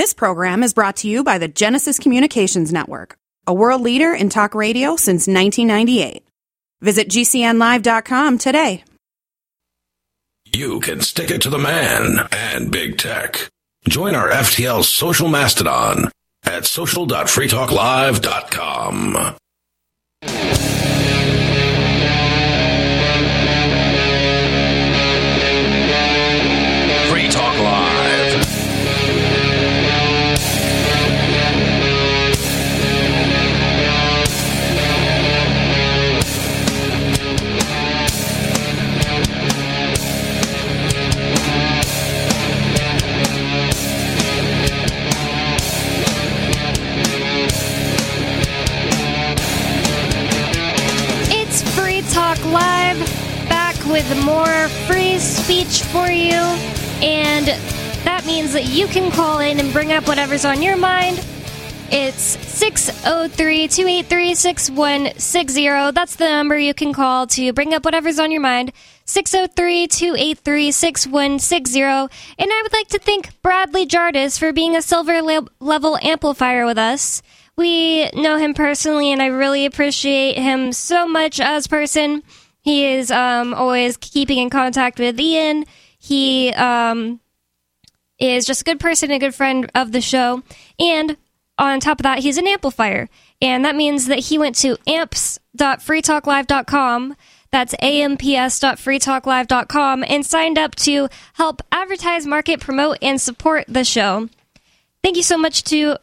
This program is brought to you by the Genesis Communications Network, a world leader in talk radio since 1998. Visit GCNlive.com today. You can stick it to the man and big tech. Join our FTL social mastodon at social.freetalklive.com. with more free speech for you. And that means that you can call in and bring up whatever's on your mind. It's 603 283 6160. That's the number you can call to bring up whatever's on your mind. 603 283 6160. And I would like to thank Bradley Jardis for being a silver level amplifier with us. We know him personally, and I really appreciate him so much as person. He is um, always keeping in contact with Ian. He um, is just a good person, a good friend of the show. And on top of that, he's an amplifier. And that means that he went to amps.freetalklive.com. That's amps.freetalklive.com and signed up to help advertise, market, promote, and support the show. Thank you so much to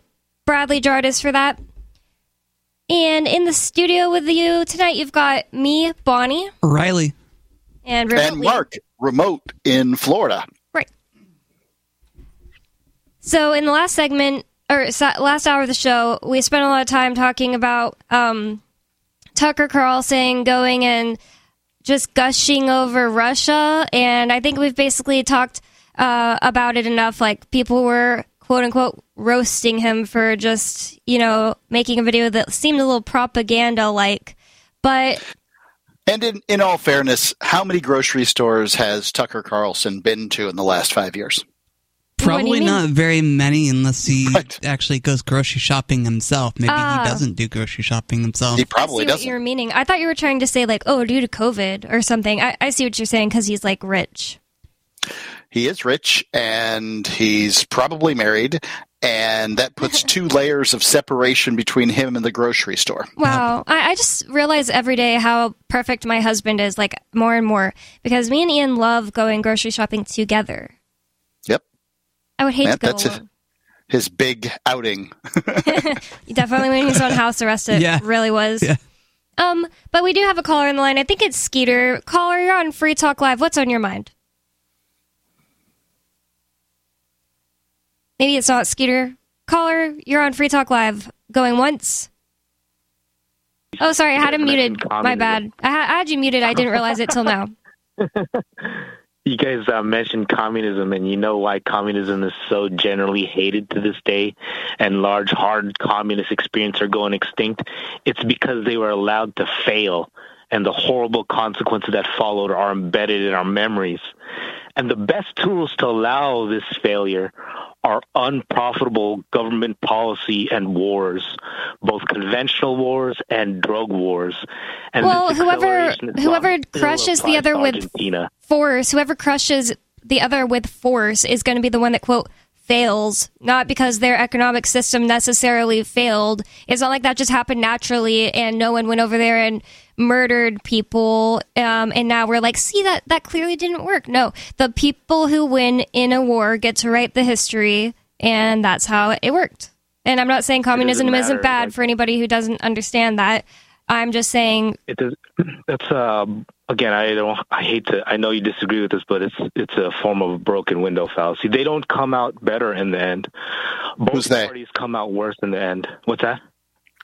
Bradley Jardis for that. And in the studio with you tonight, you've got me, Bonnie, Riley. and and Mark remote in Florida. Right. So in the last segment or last hour of the show, we spent a lot of time talking about um, Tucker Carlson going and just gushing over Russia, and I think we've basically talked uh, about it enough. Like people were quote unquote roasting him for just you know making a video that seemed a little propaganda like, but And in, in all fairness, how many grocery stores has Tucker Carlson been to in the last five years? What do you Probably not very many unless he Right. actually goes grocery shopping himself. Maybe Ah. he doesn't do grocery shopping himself. He probably doesn't. you're meaning. I thought you were trying to say like, oh, due to COVID or something. I, I see what you're saying because he's like rich. He is rich and he's probably married, and that puts two layers of separation between him and the grocery store. Wow, I, I just realize every day how perfect my husband is. Like more and more because me and Ian love going grocery shopping together. Yep. I would hate Yeah, to go that's it. alone. His big outing. Definitely when he's on house arrest, it Yeah. really was. Yeah. Um, but we do have a caller on the line. I think it's Skeeter. Caller, you're on Free Talk Live. What's on your mind? Maybe it's not Skeeter. Caller, you're on Free Talk Live. Going once. Oh, sorry, I had him muted. My bad. I, ha- I had you muted. I didn't realize it till now. You guys uh, mentioned communism, and you know why communism is so generally hated to this day, and large, hard communist experience are going extinct. It's because they were allowed to fail, and the horrible consequences that followed are embedded in our memories. And the best tools to allow this failure are unprofitable government policy and wars, both conventional wars and drug wars. And Well, whoever whoever crushes the other with Argentina. force, whoever crushes the other with force is going to be the one that quote fails, not because their economic system necessarily failed. It's not like that just happened naturally and no one went over there and murdered people um, and now we're like see that that clearly didn't work no the people who win in a war get to write the history and that's how it worked and i'm not saying communism matter, isn't bad like- for anybody who doesn't understand that i'm just saying It does. That's um, again. I don't. I hate to. I know you disagree with this, but it's it's a form of broken window fallacy. They don't come out better in the end. Both Who's they? parties come out worse in the end. What's that?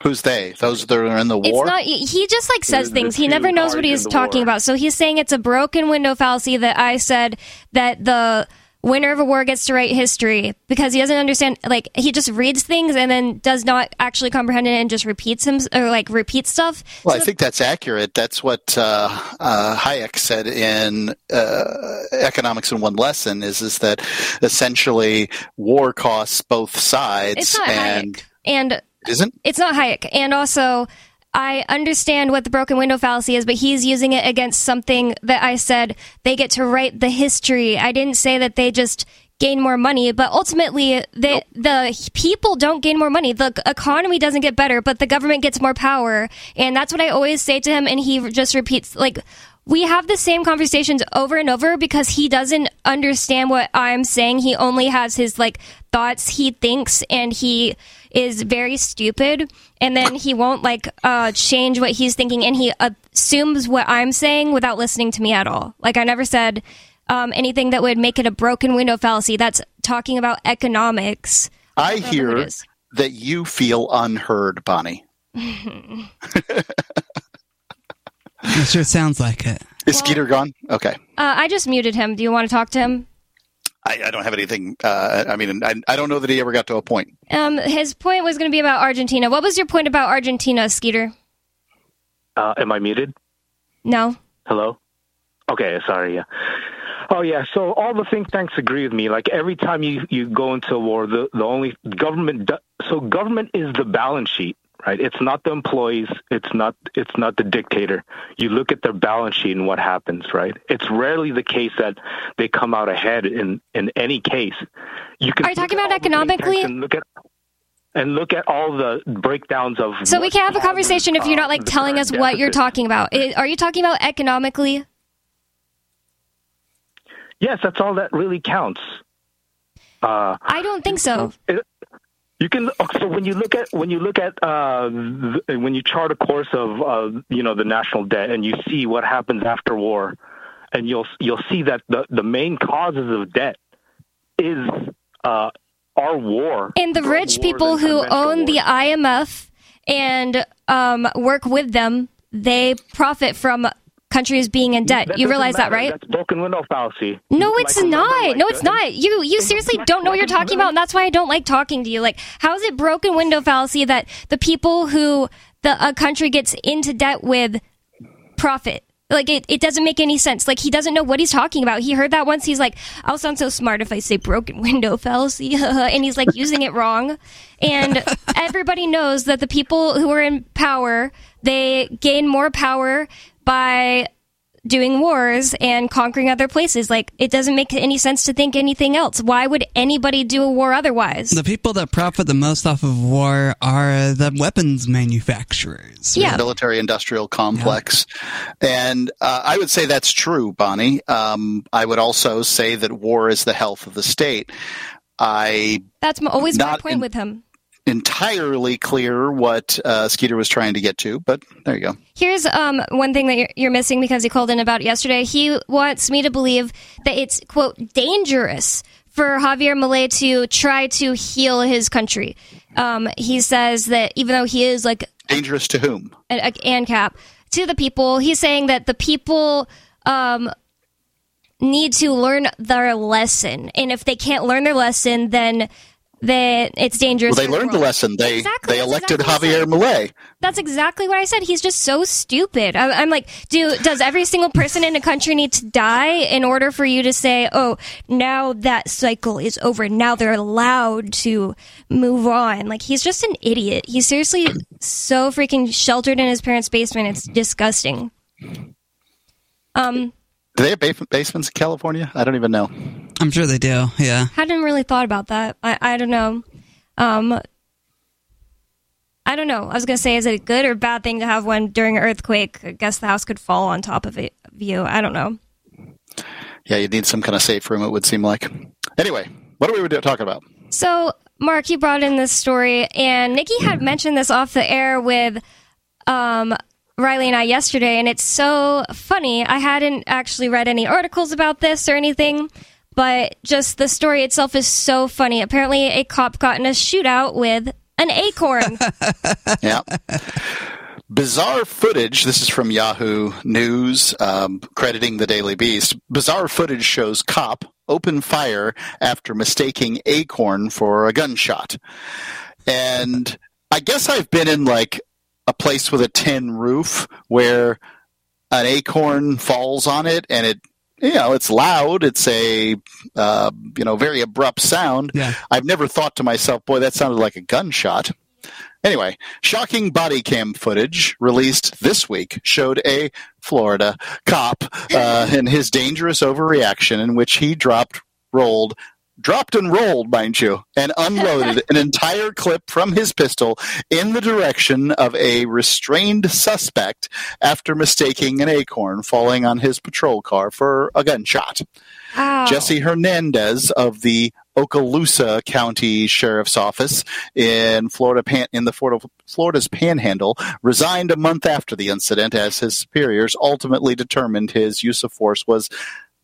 Who's they? Those that are in the It's war? not. He just like says The- the things. He never knows what he's talking war. about. So he's saying it's a broken window fallacy that I said that the winner of a war gets to write history because he doesn't understand like he just reads things and then does not actually comprehend it and just repeats him or like repeats stuff Well, I So- think that's accurate. That's what uh, uh, Hayek said in uh, Economics in One Lesson. Is is that essentially war costs both sides, it's not and Hayek. and isn't it's not Hayek. And also, I understand what the broken window fallacy is, but he's using it against something that I said they get to write the history. I didn't say that they just gain more money, but ultimately the the people don't gain more money. The economy doesn't get better, but the government gets more power. And that's what I always say to him and he just repeats like we have the same conversations over and over because he doesn't understand what I'm saying. He only has his like thoughts he thinks and he is very stupid and then he won't like uh change what he's thinking and he assumes what I'm saying without listening to me at all. Like I never said um, anything that would make it a broken window fallacy. That's talking about economics. I it hear that you feel unheard, Bonnie. It sure sounds like it. Is Skeeter gone? Okay. Uh, I just muted him. Do you want to talk to him? I, I don't have anything. Uh, I mean, I, I don't know that he ever got to a point. Um, his point was going to be about Argentina. What was your point about Argentina, Skeeter? Uh, am I muted? No. Hello? Okay, sorry, yeah. Oh yeah, so all the think tanks agree with me. Like every time you, you go into a war, the, the only government do, so government is the balance sheet, right? It's not the employees, it's not it's not the dictator. You look at their balance sheet and what happens, right? It's rarely the case that they come out ahead in in any case. You can Are you talking about all the think tanks economically? and look at and look at all the breakdowns of So we can't have a conversation if you're not uh, like telling us current what you're talking about. Are you talking about economically? Yes, that's all that really counts. Uh, I don't think so. It- you can so when you look at when you look at uh, th- when you chart a course of uh, you know the national debt and you see what happens after war, and you'll you'll see that the the main causes of debt is uh, our war And the rich people who own the. IMF and um, work with them, they profit from countries being in debt. That you realize that, right? That's broken window fallacy. No, it's remember, not. like, no, it's not. You you seriously like- don't know what you're talking about, and that's why I don't like talking to you. Like, how is it broken window fallacy that the people who the a country gets into debt with profit? Like it, it doesn't make any sense. Like he doesn't know what he's talking about. He heard that once. He's like, "I'll sound so smart if I say broken window fallacy," and he's like using it wrong. And everybody knows that the people who are in power they gain more power by doing wars and conquering other places. Like, it doesn't make any sense to think anything else. Why would anybody do a war otherwise? The people that profit the most off of war are the weapons manufacturers. Yeah. military industrial complex. And uh, I would say that's true, Bonnie. Um, I would also say that war is the health of the state. I That's m- always my point in- with him. Entirely clear what uh, Skeeter was trying to get to, but there you go. Here's um, one thing that you're, you're missing because he called in about it yesterday. He wants me to believe that it's, quote, dangerous for Javier Milei to try to heal his country. Um, he says that even though he is like Dangerous to whom? an ANCAP to the people. He's saying that the people um, need to learn their lesson, and if they can't learn their lesson, then then it's dangerous. Well, they for the learned the lesson. They Exactly, they elected exactly Javier I Milei. That's exactly what I said. He's just so stupid. I'm, I'm like, do does every single person in a country need to die in order for you to say, oh, now that cycle is over. Now they're allowed to move on. Like he's just an idiot. He's seriously so freaking sheltered in his parents' basement. It's disgusting. Um, Do they have basements in California? I don't even know. I'm sure they do. Yeah. I hadn't really thought about that. I, I don't know. Um, I don't know. I was gonna say, is it a good or bad thing to have one during an earthquake? I guess the house could fall on top of it. you. I don't know. Yeah, you'd need some kind of safe room. It would seem like. Anyway, what are we talking about? So, Mark, you brought in this story, and Nikki had mentioned this off the air with um, Riley and I yesterday, and it's so funny. I hadn't actually read any articles about this or anything, but just the story itself is so funny. Apparently, a cop got in a shootout with an acorn. Yeah. Bizarre footage. This is from Yahoo News, um, crediting the Daily Beast. Bizarre footage shows cop open fire after mistaking acorn for a gunshot. And I guess I've been in like a place with a tin roof where an acorn falls on it and it you know it's loud it's a uh, you know very abrupt sound Yeah. i've never thought to myself boy that sounded like a gunshot anyway shocking body cam footage released this week showed a florida cop uh, and his dangerous overreaction in which he dropped rolled dropped and rolled, mind you, and unloaded an entire clip from his pistol in the direction of a restrained suspect after mistaking an acorn falling on his patrol car for a gunshot. Ow. Jesse Hernandez of the Okaloosa County Sheriff's Office in Florida, pan- in the Florida, Florida's Panhandle, resigned a month after the incident as his superiors ultimately determined his use of force was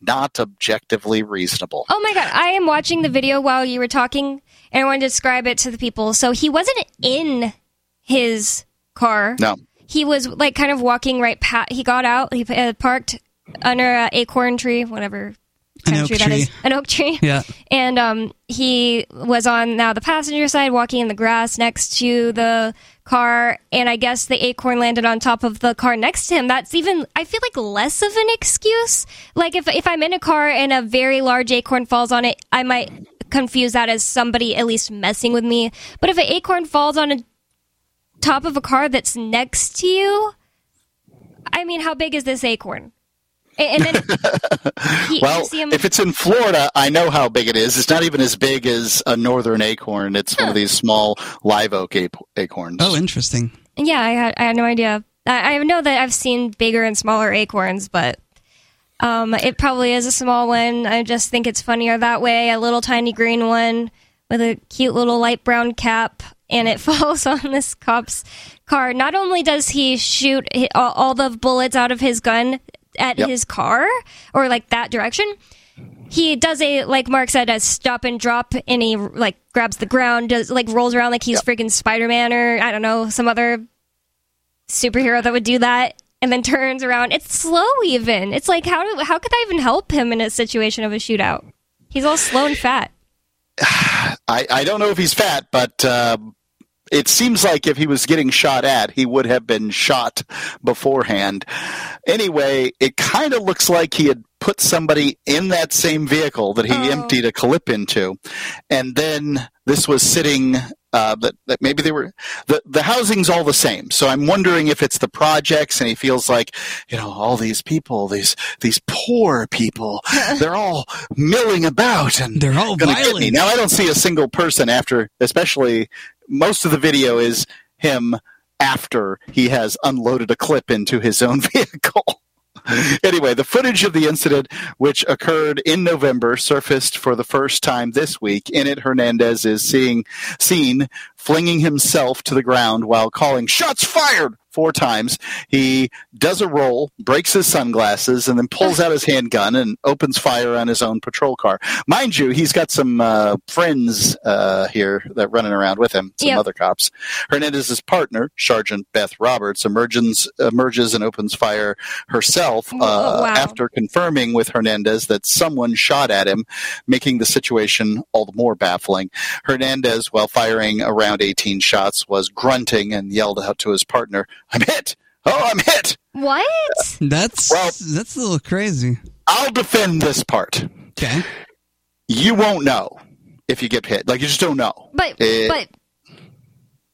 not objectively reasonable. Oh my god, I am watching the video while you were talking, and I want to describe it to the people. So he wasn't in his car. No. He was like kind of walking right past. He got out. He uh, parked under an acorn tree, whatever kind An oak tree that is, an oak tree. Yeah. And um, he was on now the passenger side, walking in the grass next to the car, and I guess the acorn landed on top of the car next to him. That's even I feel like less of an excuse. Like if if I'm in a car and a very large acorn falls on it, I might confuse that as somebody at least messing with me. But if an acorn falls on a top of a car that's next to you, I mean, how big is this acorn? And, and then he, you Well, see him. if it's in Florida, I know how big it is. It's not even as big as a northern acorn. It's one of these small live oak ap- acorns. Oh, interesting. Yeah, I had I had no idea. I, I know that I've seen bigger and smaller acorns, but um, it probably is a small one. I just think it's funnier that way. A little tiny green one with a cute little light brown cap, and it falls on this cop's car. Not only does he shoot all, all the bullets out of his gun at Yep. his car or like that direction, he does a like Mark said a stop and drop, and he like grabs the ground, does like rolls around like he's freaking Spider Man or I don't know some other superhero that would do that, and then turns around. It's slow even. It's like how do, how could I even help him in a situation of a shootout? He's all slow and fat. I, I don't know if he's fat, but um, it seems like if he was getting shot at, he would have been shot beforehand. Anyway, it kind of looks like he had put somebody in that same vehicle that he Oh. emptied a clip into, and then this was sitting. Uh, that, that maybe they were the the housing's all the same. So I'm wondering if it's the projects, and he feels like you know all these people, these these poor people, they're all milling about and They're all gonna get me. violent. Now I don't see a single person after, especially most of the video is him after he has unloaded a clip into his own vehicle. anyway, the footage of the incident, which occurred in November, surfaced for the first time this week. In it, Hernandez is seeing seen flinging himself to the ground while calling "shots fired" four times. He does a roll, breaks his sunglasses, and then pulls out his handgun and opens fire on his own patrol car. Mind you, he's got some uh, friends uh, here that running around with him, some Yep. other cops. Hernandez's partner, Sergeant Beth Roberts, emerges, emerges and opens fire herself uh, Oh, wow. after confirming with Hernandez that someone shot at him, making the situation all the more baffling. Hernandez, while firing around 18 shots, was grunting and yelled out to his partner, I'm hit! Oh, I'm hit! What? That's Well- that's a little crazy. I'll defend this part. Okay. You won't know if you get hit. Like, you just don't know. But Eh. but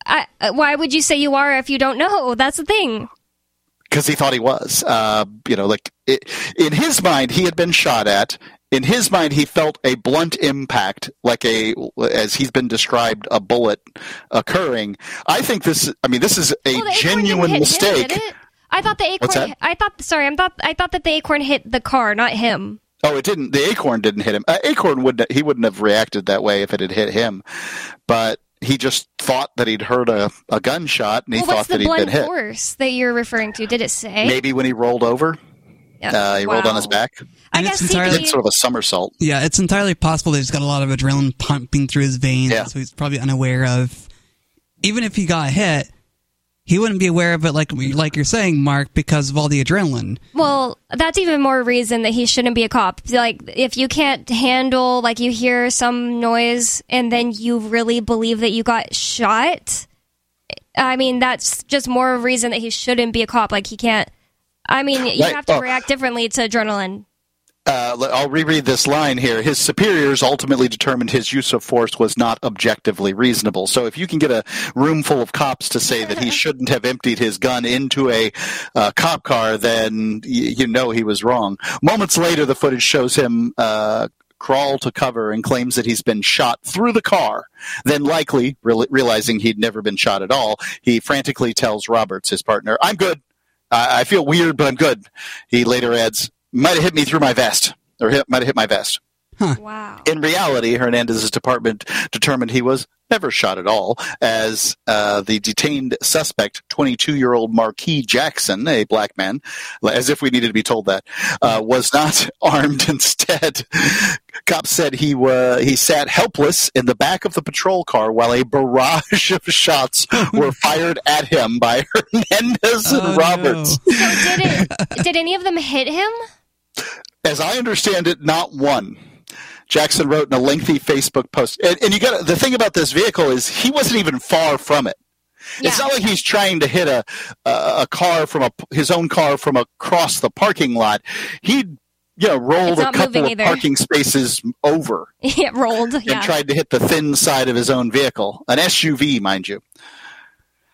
I, uh, why would you say you are if you don't know? That's the thing. because he thought he was. Uh, you know, like it, in his mind, he had been shot at. In his mind, he felt a blunt impact, like a, as he's been described, a bullet occurring. I think this. I mean, this is a Well, genuine hit mistake. Him. I thought the acorn. I thought. Sorry, I thought. I thought that the acorn hit the car, not him. Oh, it didn't. The acorn didn't hit him. Uh, acorn would he wouldn't have reacted that way if it had hit him, but he just thought that he'd heard a, a gunshot and he well, thought that he'd been hit. What's the blunt force that you're referring to? Did it say? Maybe when he rolled over. Uh, he rolled on his back. I And guess it's he, entirely- Did sort of a somersault. Yeah, it's entirely possible that he's got a lot of adrenaline pumping through his veins, Yeah. so he's probably unaware of. Even if he got hit, he wouldn't be aware of it like like you're saying, Mark, because of all the adrenaline. Well, that's even more reason that he shouldn't be a cop. Like, if you can't handle, like, you hear some noise and then you really believe that you got shot, I mean, that's just more of a reason that he shouldn't be a cop. Like, he can't. I mean, you Right. have to Oh. react differently to adrenaline. Uh, I'll reread this line here. His superiors ultimately determined his use of force was not objectively reasonable. So if you can get a room full of cops to say that he shouldn't have emptied his gun into a uh, cop car, then y- you know he was wrong. Moments later, the footage shows him. Uh, crawl to cover and claims that he's been shot through the car. Then, likely real- realizing he'd never been shot at all, he frantically tells Roberts, his partner, "I'm good. I, I feel weird, but I'm good." He later adds, "Might have hit me through my vest, or hit, might have hit my vest." Wow. In reality, Hernandez's department determined he was never shot at all, as uh, the detained suspect, 22-year-old Marquis Jackson, a black man, as if we needed to be told that, uh, was not armed. Instead, cops said he wa- he sat helpless in the back of the patrol car while a barrage of shots were fired at him by Hernandez and Oh, Roberts. no. So, did, it, did any of them hit him? As I understand it, not one. Jackson wrote in a lengthy Facebook post, and, and you got the thing about this vehicle is he wasn't even far from it. It's not like he's trying to hit a a, a car from a his own car from across the parking lot. He you know rolled a couple of parking spaces over it rolled. and Yeah. tried to hit the thin side of his own vehicle, an SUV, mind you.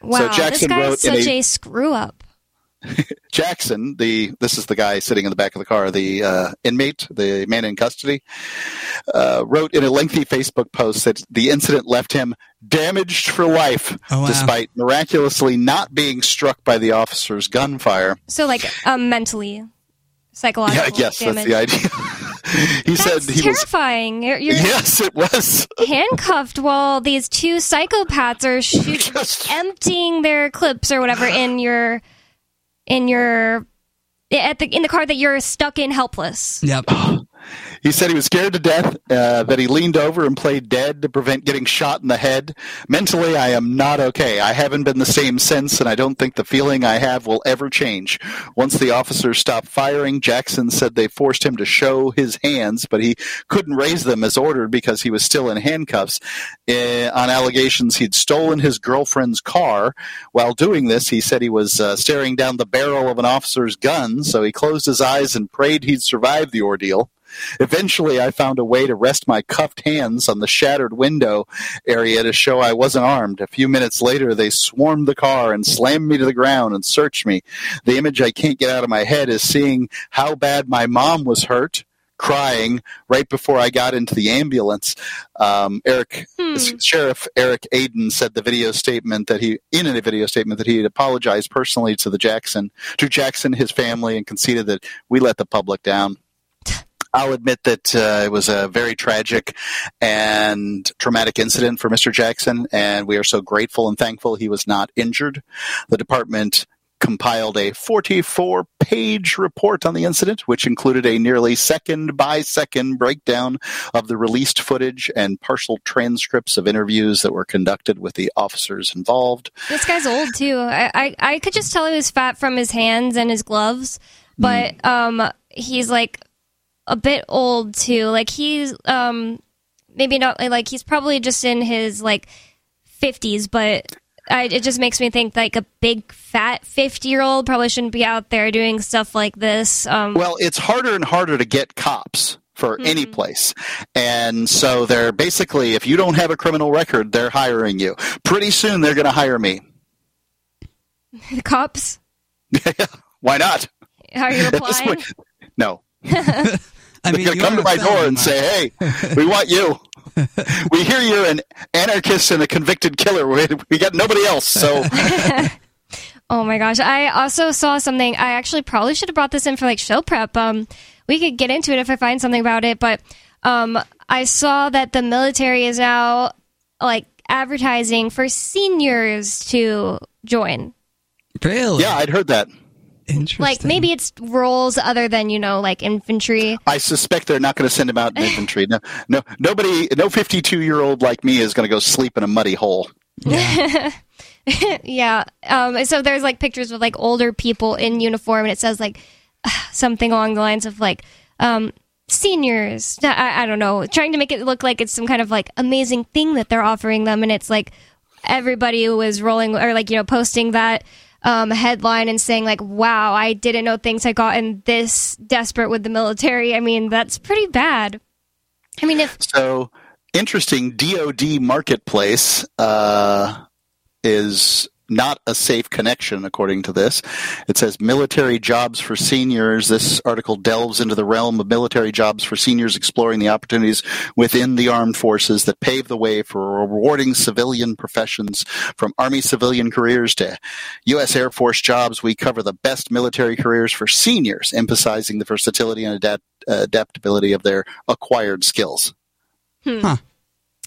wow. Jackson this wrote guy's in such a- a screw up. Jackson, the this is the guy sitting in the back of the car, the uh, inmate, the man in custody, uh, wrote in a lengthy Facebook post that the incident left him damaged for life, Oh, wow. despite miraculously not being struck by the officer's gunfire. So, like, um, mentally, psychological. Yeah, I guess damage. that's the idea. he That's said he was. terrifying. You're, you're Yes, it was. handcuffed while these two psychopaths are shoot- Just- emptying their clips or whatever in your in your at the in the car that you're stuck in helpless. Yep. He said he was scared to death, uh, that he leaned over and played dead to prevent getting shot in the head. Mentally, I am not okay. I haven't been the same since, and I don't think the feeling I have will ever change. Once the officers stopped firing, Jackson said they forced him to show his hands, but he couldn't raise them as ordered because he was still in handcuffs uh, on allegations he'd stolen his girlfriend's car. While doing this, he said he was uh, staring down the barrel of an officer's gun, so he closed his eyes and prayed he'd survive the ordeal. Eventually, I found a way to rest my cuffed hands on the shattered window area to show I wasn't armed. A few minutes later, they swarmed the car and slammed me to the ground and searched me. The image I can't get out of my head is seeing how bad my mom was hurt. Crying right before I got into the ambulance. Um, Eric, Hmm. Sheriff Eric Aden said the video statement that he, in a video statement, that he had apologized personally to the Jackson, to Jackson, his family, and conceded that we let the public down. I'll admit that uh, it was a very tragic and traumatic incident for Mr. Jackson, and we are so grateful and thankful he was not injured. The department compiled a 44 page report on the incident, which included a nearly second by second breakdown of the released footage and partial transcripts of interviews that were conducted with the officers involved. This guy's old too. I, I I could just tell he was fat from his hands and his gloves, but um he's like a bit old too. Like he's um maybe not like he's probably just in his like 50s, but I, it just makes me think like a big fat 50 year old probably shouldn't be out there doing stuff like this. Um, Well, it's harder and harder to get cops for any place. And so they're basically, if you don't have a criminal record, they're hiring you. Pretty soon they're going to hire me. the cops, Why not? how are you applying? point, no. I They're mean, going to come to my door and say, hey, we want you. we hear you're an anarchist and a convicted killer. We, we got nobody else. So Oh my gosh. I also saw something. I actually probably should have brought this in for like show prep. Um, we could get into it if I find something about it, but um, I saw that the military is now like advertising for seniors to join. Really? yeah, I'd heard that. Interesting. Like maybe it's roles other than, you know, like infantry. I suspect they're not going to send him out in infantry. No, no, nobody, no 52 year old like me is going to go sleep in a muddy hole. yeah. Um, so there's like pictures of like older people in uniform, and it says like something along the lines of like um, seniors. I, I don't know, trying to make it look like it's some kind of like amazing thing that they're offering them, and it's like everybody was rolling or like you know posting that um, headline and saying like, "Wow, I didn't know things had gotten this desperate with the military." I mean, that's pretty bad. I mean, if So interesting. DoD marketplace uh, is not a safe connection, according to this. It says military jobs for seniors. This article delves into the realm of military jobs for seniors, exploring the opportunities within the armed forces that pave the way for rewarding civilian professions from Army civilian careers to U.S. Air Force jobs. We cover the best military careers for seniors, emphasizing the versatility and adapt- adaptability of their acquired skills. Hmm.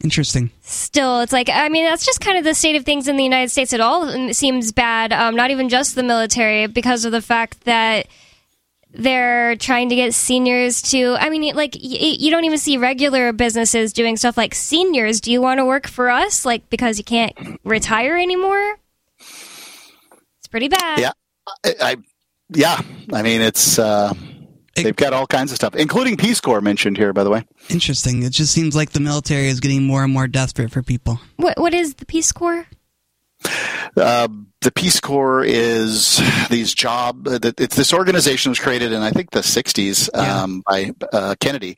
Interesting. still, it's like I mean, that's just kind of the state of things in the United States. It all seems bad. Um, not even just the military, because of the fact that they're trying to get seniors to. I mean, like y- you don't even see regular businesses doing stuff like seniors. Do you want to work for us? Like because you can't retire anymore. It's pretty bad. Yeah. I, I yeah, I mean it's uh, they've got all kinds of stuff, including Peace Corps mentioned here, by the way. Interesting. It just seems like the military is getting more and more desperate for people. What what is the Peace Corps? Uh, the Peace Corps is these job. uh, It's this organization was created in I think the '60s um, by uh, Kennedy,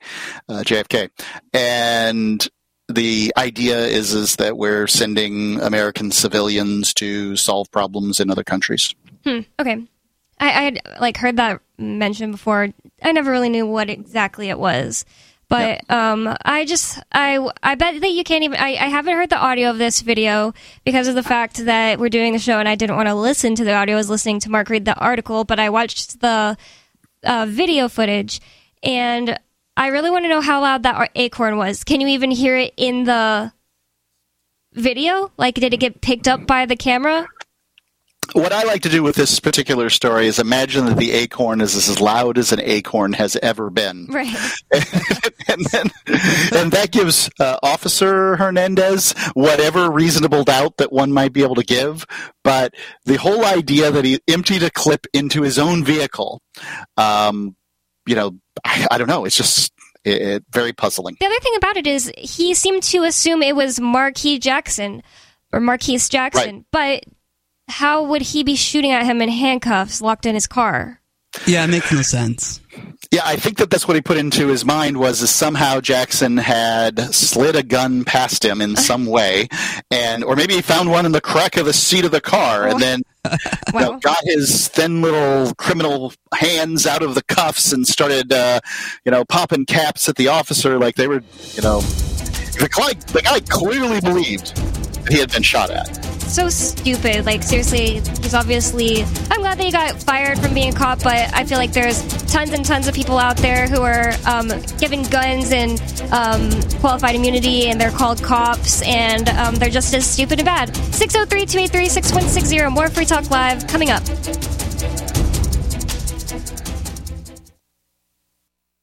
uh, JFK, and the idea is is that we're sending American civilians to solve problems in other countries. Hmm. Okay. I I had like heard that mentioned before. I never really knew what exactly it was. But um, I just I I bet that you can't even I, I haven't heard the audio of this video because of the fact that we're doing the show and I didn't want to listen to the audio. I was listening to Mark read the article, but I watched the uh, video footage and I really want to know how loud that acorn was. Can you even hear it in the video? Like, did it get picked up by the camera? What I like to do with this particular story is imagine that the acorn is as loud as an acorn has ever been. Right. and then and that gives uh, Officer Hernandez whatever reasonable doubt that one might be able to give. But the whole idea that he emptied a clip into his own vehicle, um, you know, I, I don't know. It's just it, it, very puzzling. The other thing about it is he seemed to assume it was Marquis Jackson or Marquise Jackson, but how would he be shooting at him in handcuffs, locked in his car? Yeah, it makes no sense. Yeah, I think that that's what he put into his mind was that somehow Jackson had slid a gun past him in some way, and or maybe he found one in the crack of the seat of the car, and then you know, got his thin little criminal hands out of the cuffs and started, uh, you know, popping caps at the officer like they were, you know, the guy, the guy clearly believed that he had been shot at. So stupid. Like, seriously, he's obviously. I'm glad that he got fired from being a cop, but I feel like there's tons and tons of people out there who are um, given guns and um, qualified immunity, and they're called cops, and um, they're just as stupid and bad. 603 283 6160. More Free Talk Live coming up.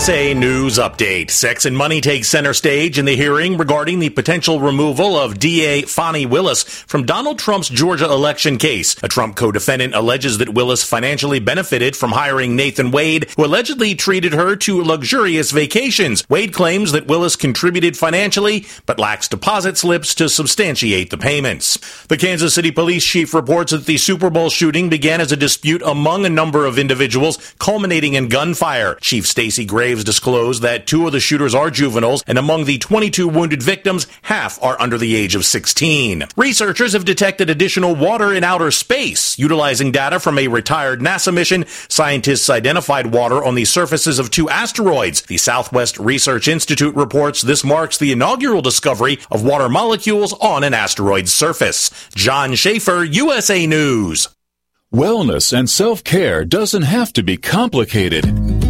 USA News Update. Sex and money take center stage in the hearing regarding the potential removal of DA Fani Willis from Donald Trump's Georgia election case. A Trump co-defendant alleges that Willis financially benefited from hiring Nathan Wade, who allegedly treated her to luxurious vacations. Wade claims that Willis contributed financially, but lacks deposit slips to substantiate the payments. The Kansas City police chief reports that the Super Bowl shooting began as a dispute among a number of individuals, culminating in gunfire. Chief Stacey Graves disclosed that two of the shooters are juveniles, and among the 22 wounded victims, half are under the age of 16. Researchers have detected additional water in outer space. Utilizing data from a retired NASA mission, scientists identified water on the surfaces of two asteroids. The Southwest Research Institute reports this marks the inaugural discovery of water molecules on an asteroid's surface. John Schaefer, USA News. Wellness and self care doesn't have to be complicated.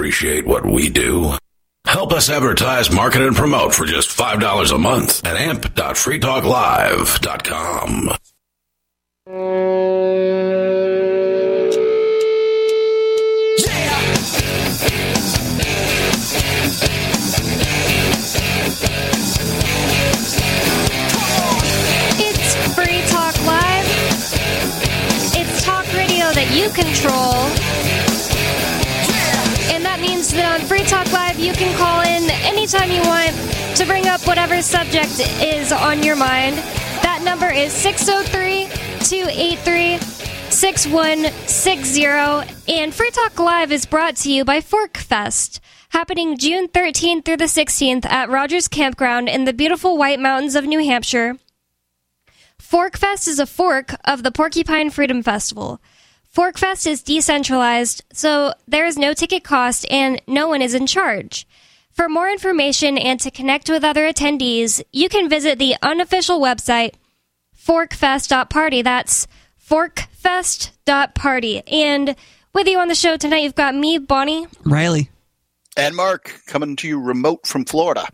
Appreciate what we do? Help us advertise, market, and promote for just $5 a month at amp.freetalklive.com. Talk Live, you can call in anytime you want to bring up whatever subject is on your mind. That number is 603 283 6160. And Free Talk Live is brought to you by Fork Fest, happening June 13th through the 16th at Rogers Campground in the beautiful White Mountains of New Hampshire. Forkfest is a fork of the Porcupine Freedom Festival. Forkfest is decentralized, so there is no ticket cost and no one is in charge. For more information and to connect with other attendees, you can visit the unofficial website forkfest.party. That's forkfest.party. And with you on the show tonight, you've got me, Bonnie, Riley. And Mark coming to you remote from Florida.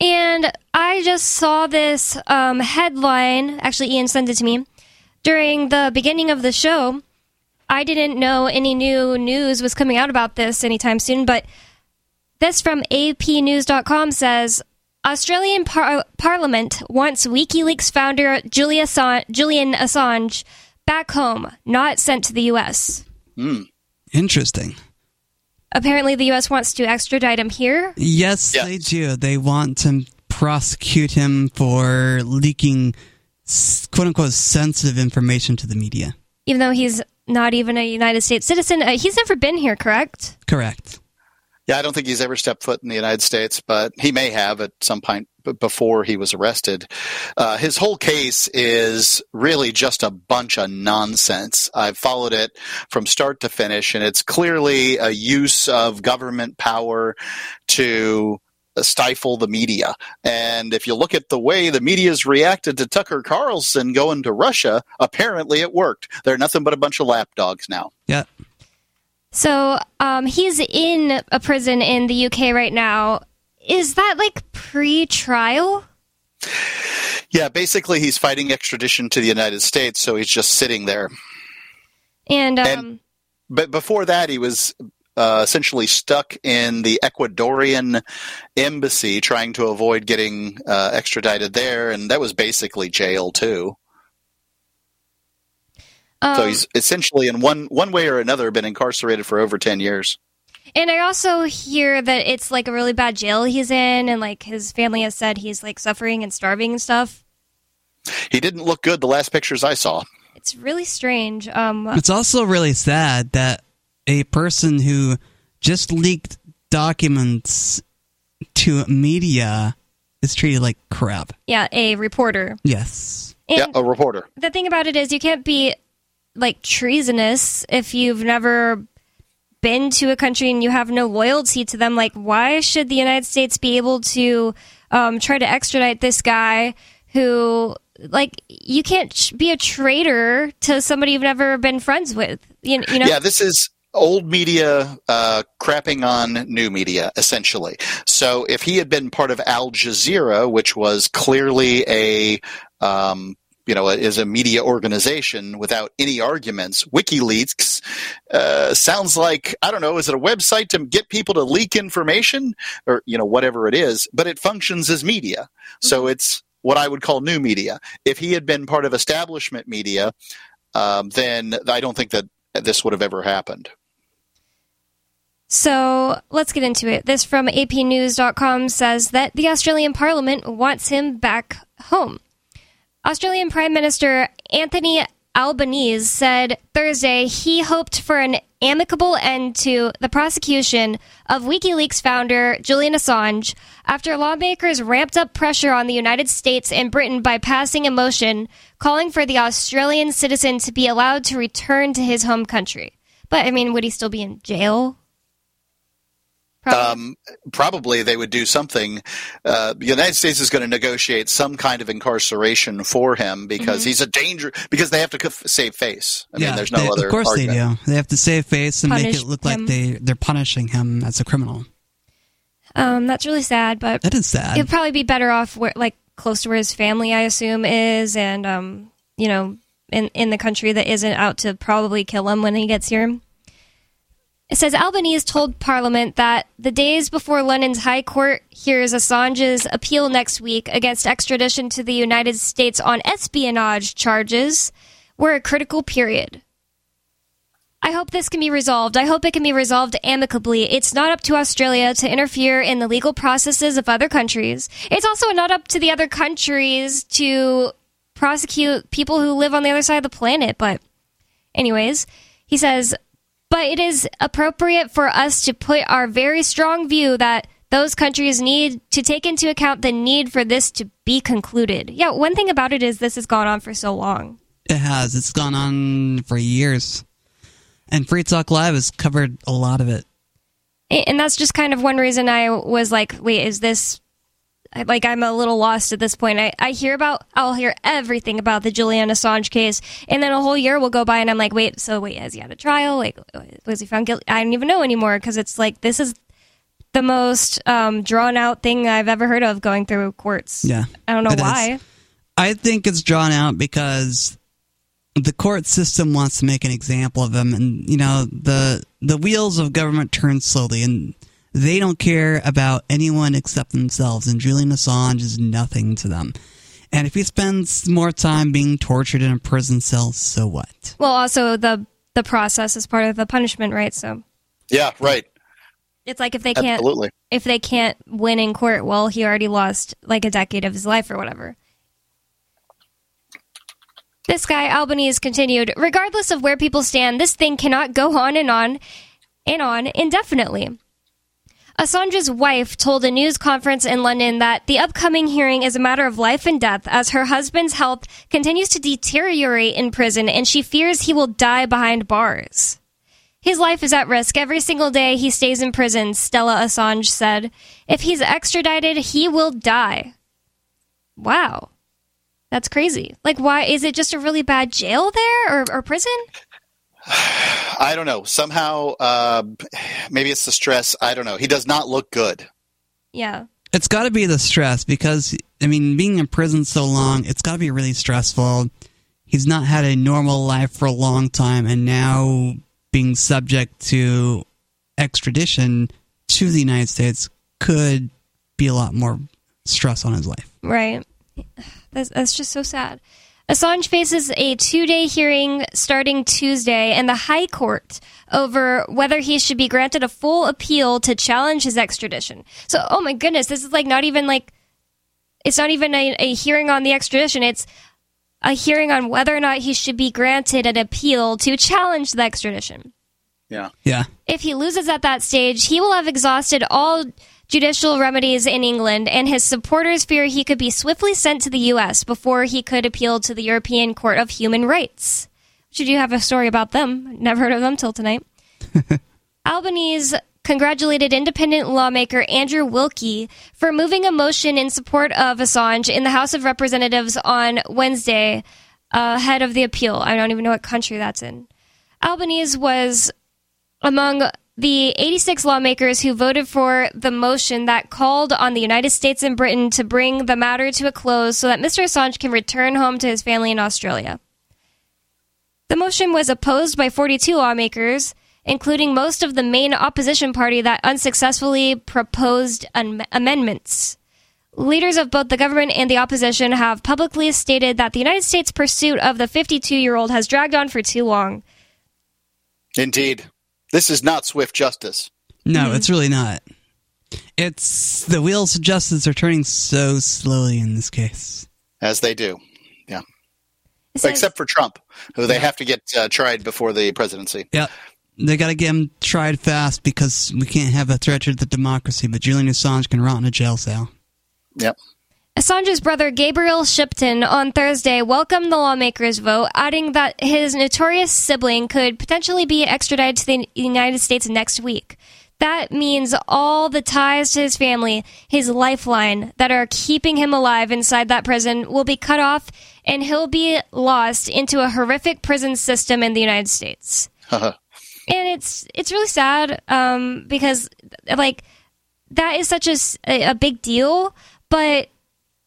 And I just saw this um, headline. Actually, Ian sent it to me during the beginning of the show. I didn't know any new news was coming out about this anytime soon, but this from APnews.com says Australian par- Parliament wants WikiLeaks founder Julia Assange, Julian Assange back home, not sent to the U.S. Hmm. Interesting. Apparently, the U.S. wants to extradite him here. Yes, they do. They want to prosecute him for leaking quote unquote sensitive information to the media. even though he's not even a United States citizen. Uh, he's never been here, correct? Correct. Yeah, I don't think he's ever stepped foot in the United States, but he may have at some point before he was arrested. Uh, his whole case is really just a bunch of nonsense. I've followed it from start to finish, and it's clearly a use of government power to stifle the media. And if you look at the way the media's reacted to Tucker Carlson going to Russia, apparently it worked. They're nothing but a bunch of lapdogs now. Yeah. So um, he's in a prison in the UK right now. Is that like pre-trial? Yeah, basically he's fighting extradition to the United States, so he's just sitting there. And, um, and but before that, he was uh, essentially stuck in the Ecuadorian embassy, trying to avoid getting uh, extradited there, and that was basically jail too. um, so he's essentially, in one one way or another, been incarcerated for over ten years. And I also hear that it's like a really bad jail he's in, and like his family has said he's like suffering and starving and stuff. He didn't look good the last pictures I saw. It's really strange. Um, It's also really sad that a person who just leaked documents to media is treated like crap. yeah, a reporter. Yes. And yeah, a reporter. the thing about it is, you can't be like treasonous if you've never been to a country and you have no loyalty to them. Like, why should the United States be able to um, try to extradite this guy who, like, you can't sh- be a traitor to somebody you've never been friends with? You, you know? Yeah, this is old media uh, crapping on new media, essentially. So if he had been part of Al Jazeera, which was clearly a um, you know, is a media organization without any arguments. WikiLeaks uh, sounds like I don't know. Is it a website to get people to leak information, or you know, whatever it is? But it functions as media, so it's what I would call new media. If he had been part of establishment media, um, then I don't think that this would have ever happened. So let's get into it. This from APnews.com says that the Australian Parliament wants him back home. Australian Prime Minister Anthony Albanese said Thursday he hoped for an amicable end to the prosecution of WikiLeaks founder Julian Assange after lawmakers ramped up pressure on the United States and Britain by passing a motion calling for the Australian citizen to be allowed to return to his home country. But I mean, would he still be in jail? Um, probably they would do something. Uh, the United States is going to negotiate some kind of incarceration for him because Mm-hmm. he's a danger. Because they have to save face. I yeah, mean, there's no they- other. Of course argument. they do. They have to save face and make it look him. like they they're punishing him as a criminal. Um, that's really sad, but That is sad. He'd probably be better off where, like, close to where his family, I assume, is, and um, you know, in in the country that isn't out to probably kill him when he gets here. It says Albanese told Parliament that the days before London's High Court hears Assange's appeal next week against extradition to the United States on espionage charges were a critical period. I hope this can be resolved. I hope it can be resolved amicably. It's not up to Australia to interfere in the legal processes of other countries. It's also not up to the other countries to prosecute people who live on the other side of the planet. But, anyways, he says, but it is appropriate for us to put our very strong view that those countries need to take into account the need for this to be concluded. Yeah, one thing about it is this has gone on for so long. It has. It's gone on for years. And Free Talk Live has covered a lot of it. and that's just kind of one reason I was like, wait, is this like I'm a little lost at this point. I, I hear about I'll hear everything about the Julian Assange case, and then a whole year will go by, and I'm like, wait, so wait, has he had a trial? Like, was he found guilty? I don't even know anymore because it's like this is the most um, drawn out thing I've ever heard of going through courts. Yeah. I don't know It is. why. I think it's drawn out because the court system wants to make an example of him, and you know the the wheels of government turn slowly, and they don't care about anyone except themselves. And Julian Assange is nothing to them. And if he spends more time being tortured in a prison cell, so what? Well, also the the process is part of the punishment, right? So Yeah, right. it's like if they can't Absolutely. if they can't win in court, well, he already lost like a decade of his life or whatever. This guy, Albanese, continued, regardless of where people stand, this thing cannot go on and on and on indefinitely. Assange's wife told a news conference in London that the upcoming hearing is a matter of life and death as her husband's health continues to deteriorate in prison and she fears he will die behind bars. His life is at risk every single day he stays in prison, Stella Assange said. If he's extradited, he will die. Wow. That's crazy. Like, why? Is it just a really bad jail there or, or prison? I don't know. Somehow, uh, maybe it's the stress. I don't know. He does not look good. Yeah. It's got to be the stress because, I mean, being in prison so long, it's got to be really stressful. He's not had a normal life for a long time, and now being subject to extradition to the United States could be a lot more stress on his life. Right. That's, that's just so sad. Assange faces a two day hearing starting Tuesday in the High Court over whether he should be granted a full appeal to challenge his extradition. So, oh my goodness, this is like not even like, it's not even a, a hearing on the extradition. It's a hearing on whether or not he should be granted an appeal to challenge the extradition. Yeah. Yeah. If he loses at that stage, he will have exhausted all judicial remedies in England, and his supporters fear he could be swiftly sent to the U.S. before he could appeal to the European Court of Human Rights. Should you have a story about them? Never heard of them till tonight. Albanese congratulated independent lawmaker Andrew Wilkie for moving a motion in support of Assange in the House of Representatives on Wednesday uh, ahead of the appeal. I don't even know what country that's in. Albanese was among the 86 lawmakers who voted for the motion that called on the United States and Britain to bring the matter to a close so that Mr. Assange can return home to his family in Australia. The motion was opposed by 42 lawmakers, including most of the main opposition party that unsuccessfully proposed am- amendments. Leaders of both the government and the opposition have publicly stated that the United States' pursuit of the 52 year old has dragged on for too long. Indeed. This is not swift justice. No, it's really not. It's the wheels of justice are turning so slowly in this case. As they do. Yeah. It says- Except for Trump, who they have to get uh, tried before the presidency. Yep. They got to get him tried fast because we can't have a threat to the democracy, but Julian Assange can rot in a jail cell. Yep. Assange's brother Gabriel Shipton on Thursday welcomed the lawmakers' vote, adding that his notorious sibling could potentially be extradited to the United States next week. That means all the ties to his family, his lifeline that are keeping him alive inside that prison will be cut off and he'll be lost into a horrific prison system in the United States. and it's it's really sad um, because like that is such a, a big deal, but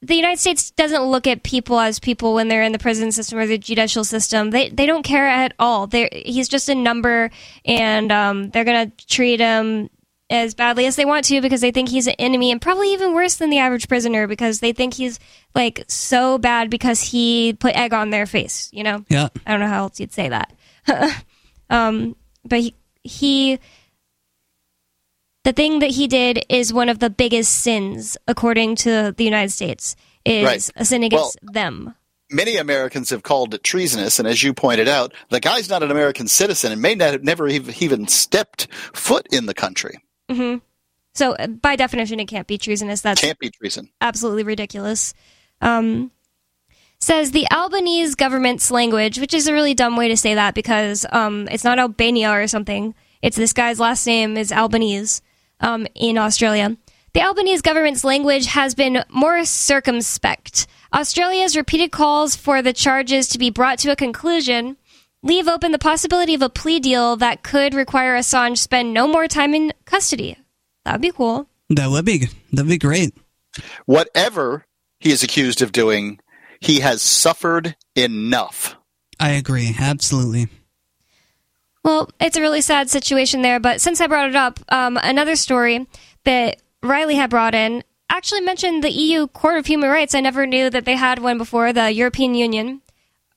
the United States doesn't look at people as people when they're in the prison system or the judicial system. They they don't care at all. They he's just a number, and um, they're gonna treat him as badly as they want to because they think he's an enemy, and probably even worse than the average prisoner because they think he's like so bad because he put egg on their face. You know. Yeah. I don't know how else you'd say that. um, but he, he, the thing that he did is one of the biggest sins, according to the United States, is Right. a sin against them. Many Americans have called it treasonous, and as you pointed out, the guy's not an American citizen and may not have never even stepped foot in the country. hmm So, uh, by definition, it can't be treasonous. That's Can't be treason. absolutely ridiculous. Um, says the Albanese government's language, which is a really dumb way to say that because um, it's not Albania or something. It's this guy's last name is Albanese um, in Australia. The Albanese government's language has been more circumspect. Australia's repeated calls for the charges to be brought to a conclusion leave open the possibility of a plea deal that could require Assange spend no more time in custody. That would be cool. That would be that'd be great. Whatever he is accused of doing, he has suffered enough. I agree, absolutely. Well, it's a really sad situation there, but since I brought it up, um, another story that Riley had brought in actually mentioned the EU Court of Human Rights. I never knew that they had one before, the European Union.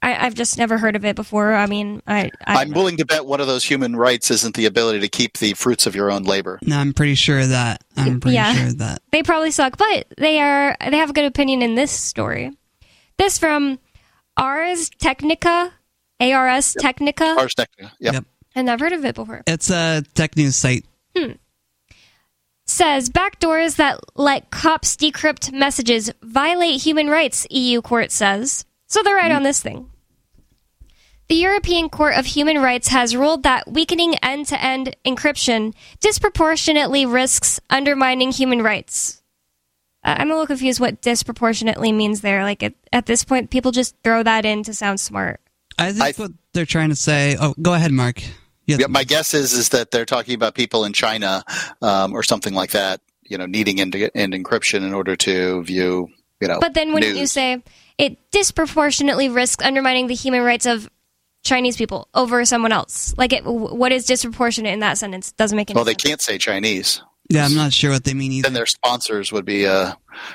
I, I've just never heard of it before. I mean, I, I I'm willing to bet one of those human rights isn't the ability to keep the fruits of your own labor. No, I'm pretty sure that I'm pretty Yeah. sure that. they probably suck, but they are they have a good opinion in this story. This from Ars Technica, ARS Technica. Ars Technica. Yep. Yep. And I've heard of it before. It's a tech news site. Hmm. says backdoors that let cops decrypt messages violate human rights, EU court says. So they're right on this thing. The European Court of Human Rights has ruled that weakening end to end encryption disproportionately risks undermining human rights. Uh, I'm a little confused what disproportionately means there. Like at, at this point, people just throw that in to sound smart. I think what they're trying to say. Oh, go ahead, Mark. Yeah, my guess is is that they're talking about people in China um, or something like that. You know, needing end, end encryption in order to view. You know, But then wouldn't news. you say it disproportionately risks undermining the human rights of Chinese people over someone else? Like, it, what is disproportionate in that sentence? Doesn't make any Well, they sense. can't say Chinese. Yeah, I'm not sure what they mean either. Then their sponsors would be uh,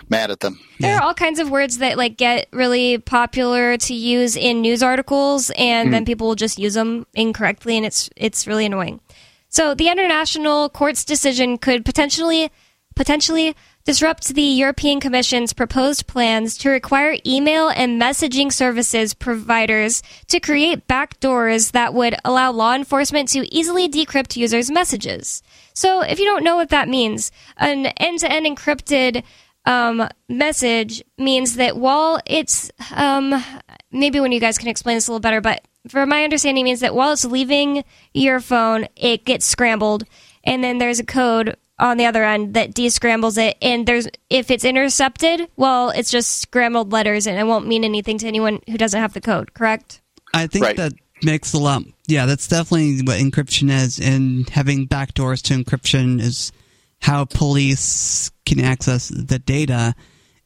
mad at them. There are all kinds of words that like get really popular to use in news articles, and then Mhm. people will just use them incorrectly, and it's it's really annoying. So the international court's decision could potentially potentially disrupt the European Commission's proposed plans to require email and messaging services providers to create backdoors that would allow law enforcement to easily decrypt users' messages. So, if you don't know what that means, an end-to-end encrypted um, message means that while it's um, maybe when you guys can explain this a little better, but for my understanding, means that while it's leaving your phone, it gets scrambled, and then there's a code on the other end that descrambles it. And there's if it's intercepted, well, it's just scrambled letters, and it won't mean anything to anyone who doesn't have the code. Correct? I think that makes a lot. Yeah, that's definitely what encryption is, and having backdoors to encryption is how police can access the data.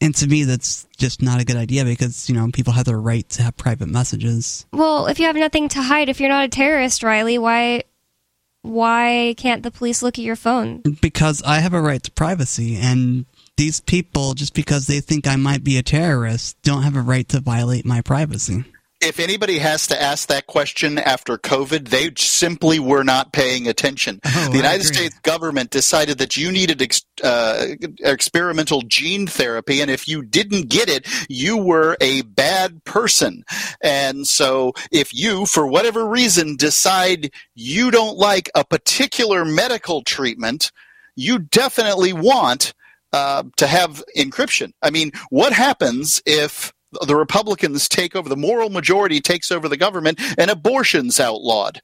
And to me, that's just not a good idea because you know people have the right to have private messages. Well, if you have nothing to hide, if you're not a terrorist, Riley, why why can't the police look at your phone? Because I have a right to privacy, and these people, just because they think I might be a terrorist, don't have a right to violate my privacy. If anybody has to ask that question after COVID, they simply were not paying attention. the United States government decided that you needed ex- uh, experimental gene therapy, and if you didn't get it, you were a bad person. And so, if you, for whatever reason, decide you don't like a particular medical treatment, you definitely want uh, to have encryption. I mean, what happens if the Republicans take over, the moral majority takes over the government, and abortion's outlawed?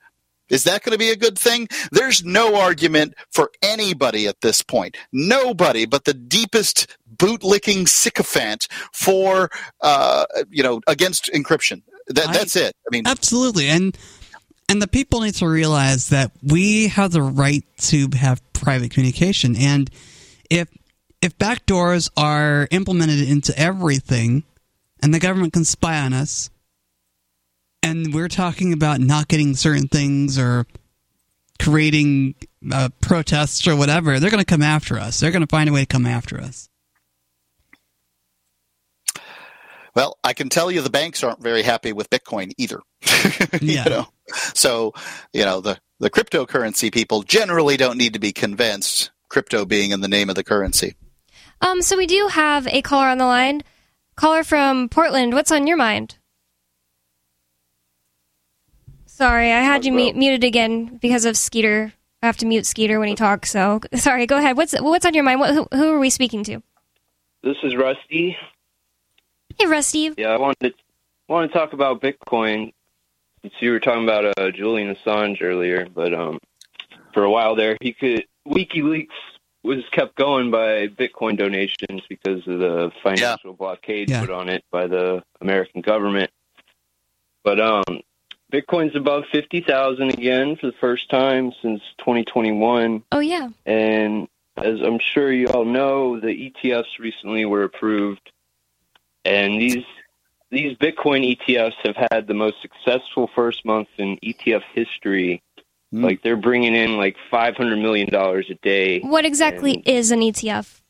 Is that going to be a good thing? There's no argument for anybody at this point. Nobody but the deepest bootlicking sycophant for, uh, you know, against encryption. That, that's it. I mean, Absolutely, and and the people need to realize that we have the right to have private communication, and if if backdoors are implemented into everything, and the government can spy on us, and we're talking about not getting certain things or creating uh, protests or whatever, they're going to come after us. They're going to find a way to come after us. Well, I can tell you the banks aren't very happy with Bitcoin either. Yeah. you know? So, you know, the, the cryptocurrency people generally don't need to be convinced, crypto being in the name of the currency. Um, so we do have a caller on the line. Caller from Portland. What's on your mind? Sorry, I had you mu- muted again because of Skeeter. I have to mute Skeeter when he talks. So sorry. Go ahead. What's what's on your mind? What, who, who are we speaking to? This is Rusty. Hey, Rusty. Yeah, I wanted to, wanted to talk about Bitcoin. Since you were talking about uh, Julian Assange earlier, but um, for a while there, he could WikiLeaks was kept going by Bitcoin donations because of the financial blockade Yeah. put on it by the American government. But um, Bitcoin's above fifty thousand again for the first time since 2021. Oh yeah. And as I'm sure you all know, the ETFs recently were approved, and these these Bitcoin ETFs have had the most successful first month in ETF history. Hmm. Like they're bringing in like 500 million dollars a day. What exactly is an ETF?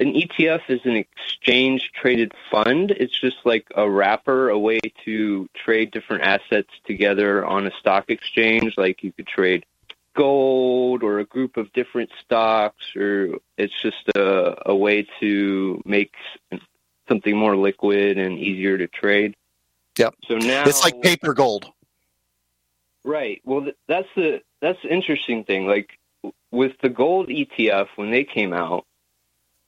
An ETF is an exchange traded fund. It's just like a wrapper, a way to trade different assets together on a stock exchange. Like you could trade gold or a group of different stocks, or it's just a, a way to make something more liquid and easier to trade. Yep. So now It's like paper gold. Right. Well, that's the that's the interesting thing. Like with the gold ETF when they came out,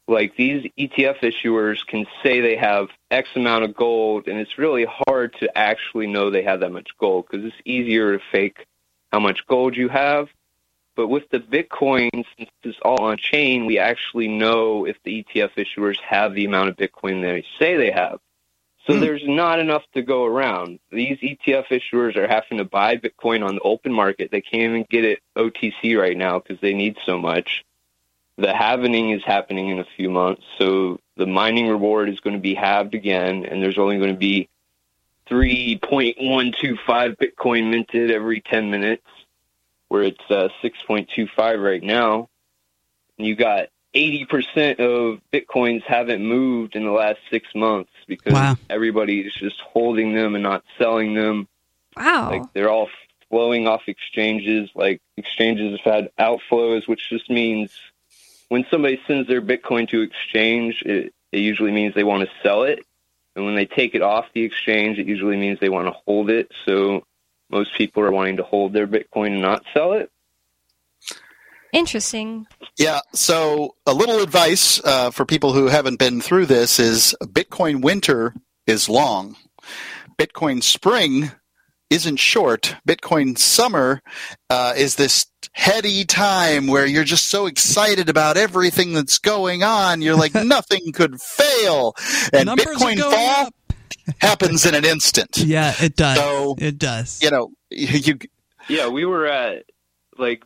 like these ETF issuers can say they have X amount of gold, and it's really hard to actually know they have that much gold because it's easier to fake how much gold you have. But with the Bitcoin, since it's all on chain, we actually know if the ETF issuers have the amount of Bitcoin they say they have. So there's not enough to go around. These ETF issuers are having to buy Bitcoin on the open market. They can't even get it OTC right now because they need so much. The halvening is happening in a few months, so the mining reward is going to be halved again, and there's only going to be 3.125 Bitcoin minted every 10 minutes, where it's uh, 6.25 right now. And you got 80% of Bitcoins haven't moved in the last six months because Wow. everybody is just holding them and not selling them. Wow. Like they're all flowing off exchanges. Like exchanges have had outflows, which just means when somebody sends their Bitcoin to exchange, it, it usually means they want to sell it. And when they take it off the exchange, it usually means they want to hold it. So most people are wanting to hold their Bitcoin and not sell it. Interesting. Yeah. So a little advice uh, for people who haven't been through this is Bitcoin winter is long. Bitcoin spring isn't short. Bitcoin summer uh, is this heady time where you're just so excited about everything that's going on. You're like nothing could fail, and Numbers Bitcoin going fall happens in an instant. Yeah, it does. So it does. you know you Yeah, we were at like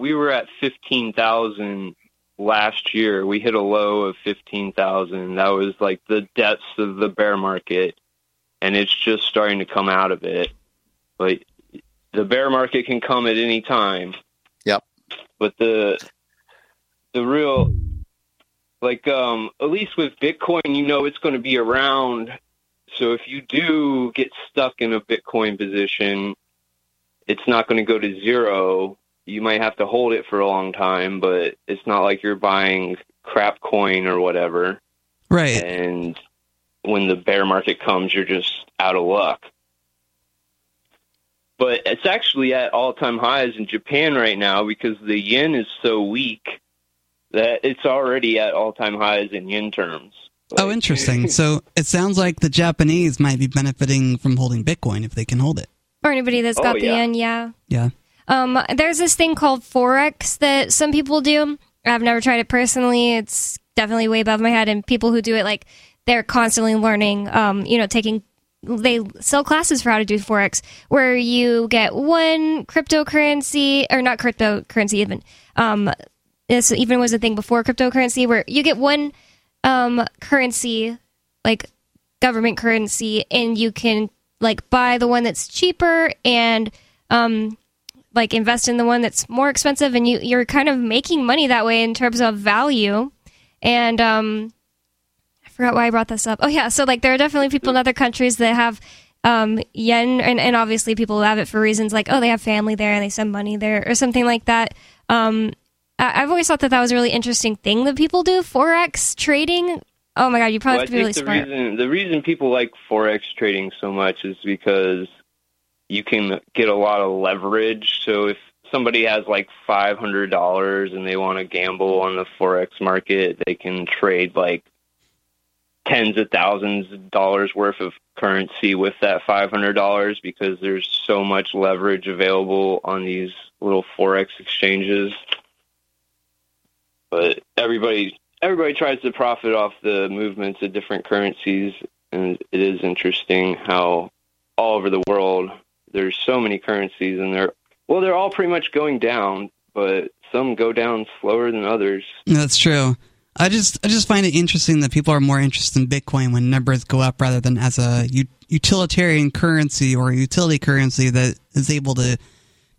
we were at fifteen thousand last year. We hit a low of fifteen thousand. That was like the depths of the bear market, and it's just starting to come out of it. Like the bear market can come at any time. Yep. But the the real like um at least with Bitcoin, you know it's going to be around. So if you do get stuck in a Bitcoin position, it's not going to go to zero. You might have to hold it for a long time, but it's not like you're buying crap coin or whatever. Right. And when the bear market comes, you're just out of luck. But it's actually at all time highs in Japan right now because the yen is so weak that it's already at all time highs in yen terms. oh, interesting. So it sounds like the Japanese might be benefiting from holding Bitcoin if they can hold it. Or anybody that's oh, got the yeah. yen, yeah. Yeah. Um, there's this thing called forex that some people do. I've never tried it personally. It's definitely way above my head. And people who do it, like they're constantly learning. Um, you know, taking they sell classes for how to do forex, where you get one cryptocurrency or not cryptocurrency even. Um, this even was a thing before cryptocurrency, where you get one um currency like government currency and you can like buy the one that's cheaper and um like invest in the one that's more expensive and you you're kind of making money that way in terms of value and um I forgot why I brought this up. Oh yeah, so like there are definitely people in other countries that have um yen and, and obviously people who have it for reasons like oh they have family there and they send money there or something like that. Um I- I've always thought that that was a really interesting thing that people do forex trading. Oh my god, you probably Well, have to be really the smart. reason the reason people like forex trading so much is because you can get a lot of leverage. So if somebody has like five hundred dollars and they want to gamble on the forex market, they can trade like tens of thousands of dollars worth of currency with that five hundred dollars because there's so much leverage available on these little forex exchanges. But everybody everybody tries to profit off the movements of different currencies and it is interesting how all over the world there's so many currencies and they're well they're all pretty much going down but some go down slower than others That's true. I just I just find it interesting that people are more interested in Bitcoin when numbers go up rather than as a u- utilitarian currency or a utility currency that is able to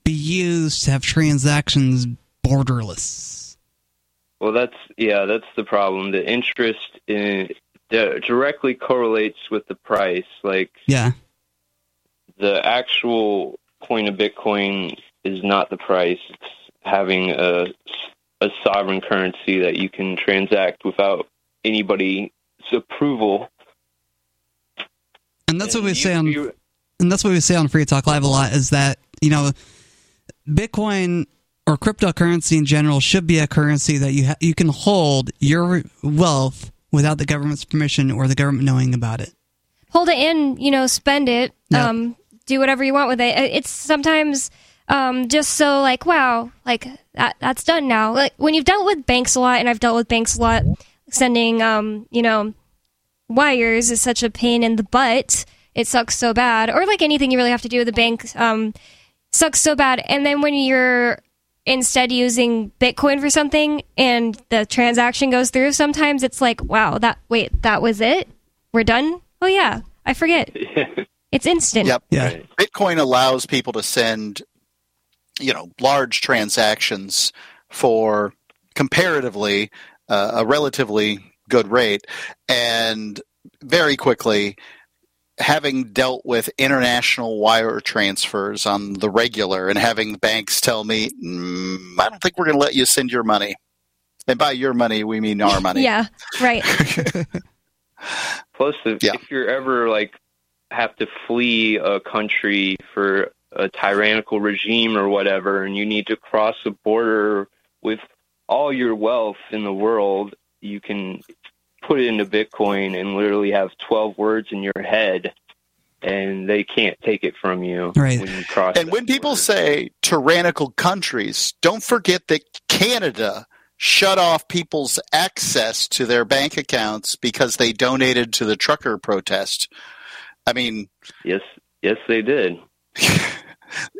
be used to have transactions borderless. well that's yeah that's the problem the interest in di- directly correlates with the price like Yeah. The actual point of bitcoin is not the price it's having a a sovereign currency that you can transact without anybody's approval And that's what we You- say on you- and that's what we say on Free Talk Live a lot is that, you know, Bitcoin or cryptocurrency in general should be a currency that you ha- you can hold your wealth without the government's permission or the government knowing about it. hold it in, you know, spend it, Yeah. um, do whatever you want with it. It's sometimes um, just so like, wow, like that that's done now. Like when you've dealt with banks a lot, and I've dealt with banks a lot, sending, um, you know, wires is such a pain in the butt. It sucks so bad, or like anything you really have to do with a bank um, sucks so bad. And then when you're instead using Bitcoin for something and the transaction goes through, sometimes it's like, wow, that wait, that was it. We're done. Oh yeah, I forget. It's instant. Yep. Yeah. Bitcoin allows people to send, you know, large transactions for comparatively uh, a relatively good rate, and very quickly. Having dealt with international wire transfers on the regular, and having banks tell me, mm, "I don't think we're going to let you send your money," and by your money we mean our money. Yeah, right. Plus, if, Yeah. if you're ever like have to flee a country for a tyrannical regime or whatever, and you need to cross a border with all your wealth in the world, you can put it into Bitcoin and literally have 12 words in your head, and they can't take it from you Right. when you cross. And that when people border. say tyrannical countries, don't forget that Canada shut off people's access to their bank accounts because they donated to the trucker protest. I mean, yes, yes, they did.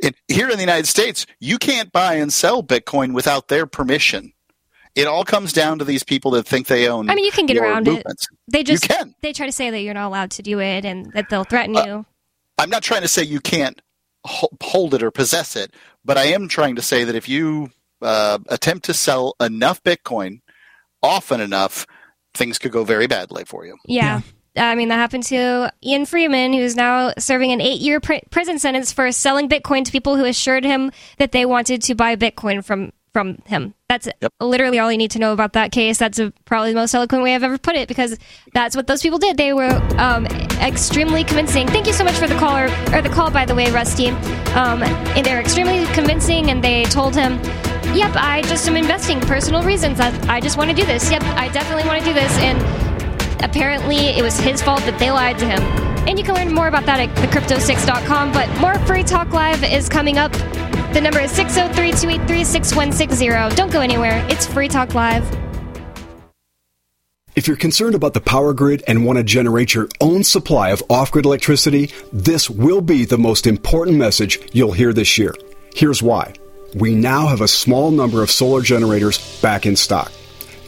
in, here in the United States, you can't buy and sell Bitcoin without their permission. It all comes down to these people that think they own. I mean, you can get your around it. They just you can. they try to say that you're not allowed to do it and that they'll threaten Uh, you. I'm not trying to say you can't hold it or possess it, but I am trying to say that if you uh, attempt to sell enough Bitcoin often enough, things could go very badly for you. Yeah. I mean, that happened to Ian Freeman, who's now serving an eight year pr- prison sentence for selling Bitcoin to people who assured him that they wanted to buy Bitcoin from, from him. That's literally all you need to know about that case. That's a, probably the most eloquent way I've ever put it because that's what those people did. They were um, extremely convincing. Thank you so much for the caller, or the call, by the way, Rusty. Um, and they were extremely convincing, and they told him, Yep, I just am investing personal reasons. I, I just want to do this. Yep, I definitely want to do this. And apparently it was his fault that they lied to him. And you can learn more about that at thecrypto6.com. But more Free Talk Live is coming up. The number is 603 283 6160. Don't go anywhere. It's Free Talk Live. If you're concerned about the power grid and want to generate your own supply of off grid electricity, this will be the most important message you'll hear this year. Here's why. We now have a small number of solar generators back in stock.